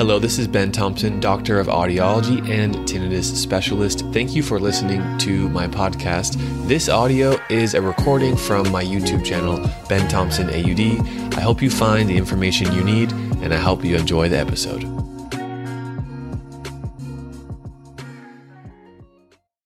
Hello, this is Ben Thompson, Doctor of Audiology and Tinnitus Specialist. Thank you for listening to my podcast. This audio is a recording from my YouTube channel, Ben Thompson AUD. I hope you find the information you need and I hope you enjoy the episode.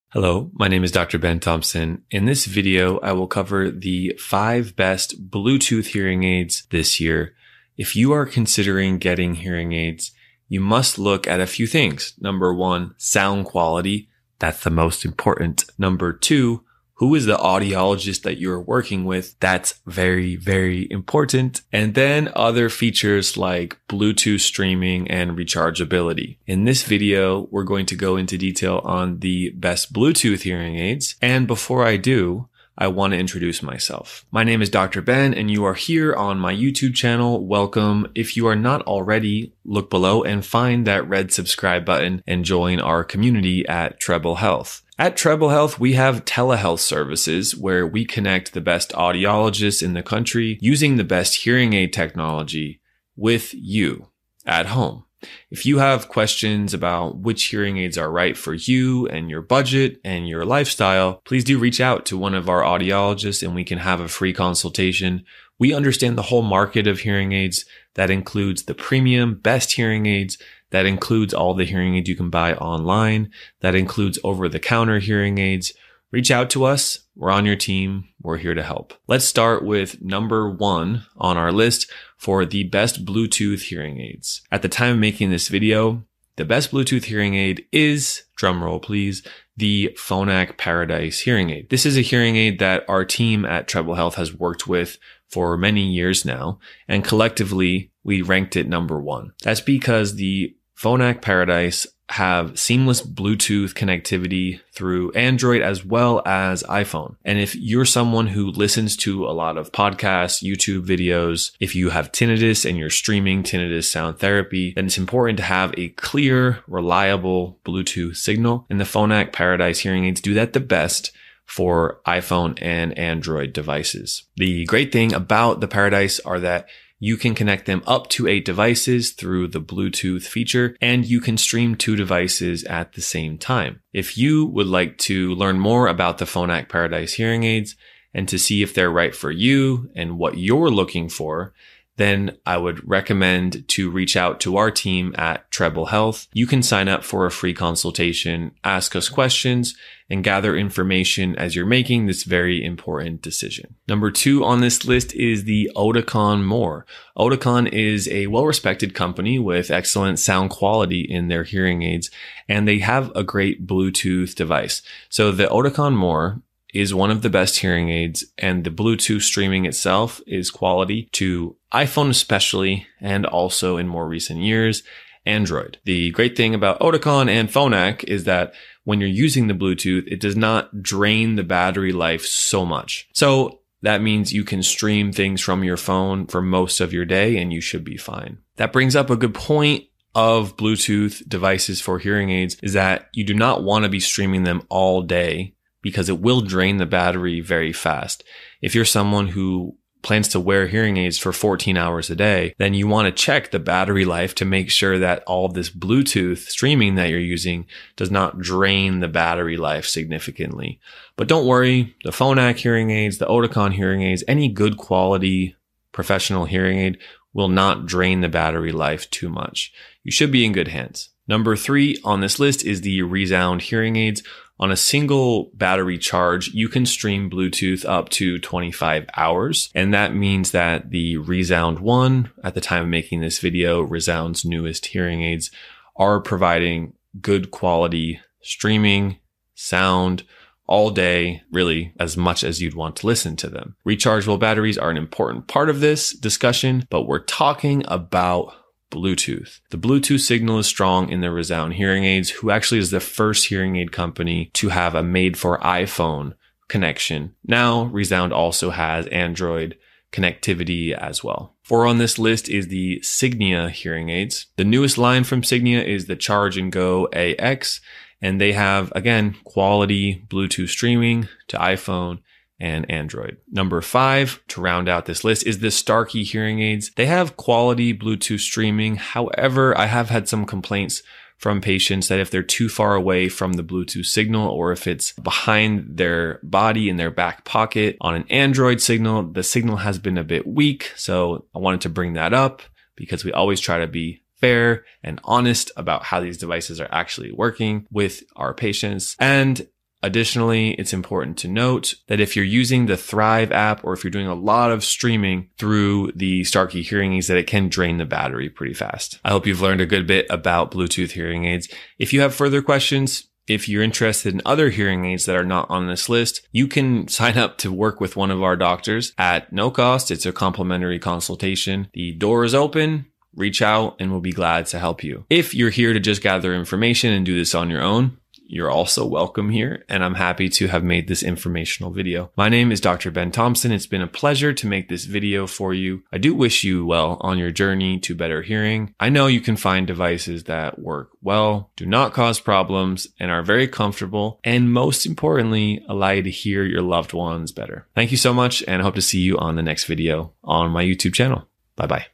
Hello, my name is Dr. Ben Thompson. In this video, I will cover the five best Bluetooth hearing aids this year. If you are considering getting hearing aids, you must look at a few things. Number one, sound quality. That's the most important. Number two, who is the audiologist that you're working with? That's very, very important. And then other features like Bluetooth streaming and rechargeability. In this video, we're going to go into detail on the best Bluetooth hearing aids. And before I do, I want to introduce myself. My name is Dr. Ben and you are here on my YouTube channel. Welcome. If you are not already, look below and find that red subscribe button and join our community at Treble Health. At Treble Health, we have telehealth services where we connect the best audiologists in the country using the best hearing aid technology with you at home. If you have questions about which hearing aids are right for you and your budget and your lifestyle, please do reach out to one of our audiologists and we can have a free consultation. We understand the whole market of hearing aids. That includes the premium best hearing aids. That includes all the hearing aids you can buy online. That includes over the counter hearing aids. Reach out to us. We're on your team. We're here to help. Let's start with number one on our list for the best Bluetooth hearing aids. At the time of making this video, the best Bluetooth hearing aid is, drumroll please, the Phonak Paradise hearing aid. This is a hearing aid that our team at Treble Health has worked with for many years now, and collectively we ranked it number one. That's because the Phonak Paradise have seamless Bluetooth connectivity through Android as well as iPhone. And if you're someone who listens to a lot of podcasts, YouTube videos, if you have tinnitus and you're streaming tinnitus sound therapy, then it's important to have a clear, reliable Bluetooth signal. And the Phonak Paradise hearing aids do that the best for iPhone and Android devices. The great thing about the Paradise are that you can connect them up to eight devices through the Bluetooth feature, and you can stream two devices at the same time. If you would like to learn more about the Phonak Paradise hearing aids and to see if they're right for you and what you're looking for, then I would recommend to reach out to our team at Treble Health. You can sign up for a free consultation, ask us questions, and gather information as you're making this very important decision. Number two on this list is the Oticon More. Oticon is a well-respected company with excellent sound quality in their hearing aids, and they have a great Bluetooth device. So the Oticon More is one of the best hearing aids and the Bluetooth streaming itself is quality to iPhone especially and also in more recent years Android. The great thing about Oticon and Phonak is that when you're using the Bluetooth, it does not drain the battery life so much. So that means you can stream things from your phone for most of your day and you should be fine. That brings up a good point of Bluetooth devices for hearing aids is that you do not want to be streaming them all day because it will drain the battery very fast. If you're someone who plans to wear hearing aids for 14 hours a day, then you want to check the battery life to make sure that all this Bluetooth streaming that you're using does not drain the battery life significantly. But don't worry, the Phonak hearing aids, the Oticon hearing aids, any good quality professional hearing aid will not drain the battery life too much. You should be in good hands. Number three on this list is the Resound hearing aids. On a single battery charge, you can stream Bluetooth up to 25 hours. And that means that the Resound 1, at the time of making this video, Resound's newest hearing aids, are providing good quality streaming, sound, all day, really as much as you'd want to listen to them. Rechargeable batteries are an important part of this discussion, but we're talking about Bluetooth. The Bluetooth signal is strong in the Resound hearing aids, who actually is the first hearing aid company to have a made for iPhone connection. Now, Resound also has Android connectivity as well. Four on this list is the Signia hearing aids. The newest line from Signia is the Charge and Go AX, and they have, again, quality Bluetooth streaming to iPhone and Android. Number five, to round out this list, is the Starkey hearing aids. They have quality Bluetooth streaming. However, I have had some complaints from patients that if they're too far away from the Bluetooth signal or if it's behind their body in their back pocket on an Android signal, the signal has been a bit weak. So I wanted to bring that up because we always try to be fair and honest about how these devices are actually working with our patients. And Additionally, it's important to note that if you're using the Thrive app or if you're doing a lot of streaming through the Starkey hearing aids, that it can drain the battery pretty fast. I hope you've learned a good bit about Bluetooth hearing aids. If you have further questions, if you're interested in other hearing aids that are not on this list, you can sign up to work with one of our doctors at no cost. It's a complimentary consultation. The door is open. Reach out and we'll be glad to help you. If you're here to just gather information and do this on your own, you're also welcome here, and I'm happy to have made this informational video. My name is Dr. Ben Thompson. It's been a pleasure to make this video for you. I do wish you well on your journey to better hearing. I know you can find devices that work well, do not cause problems, and are very comfortable, and most importantly, allow you to hear your loved ones better. Thank you so much, and I hope to see you on the next video on my YouTube channel. Bye bye.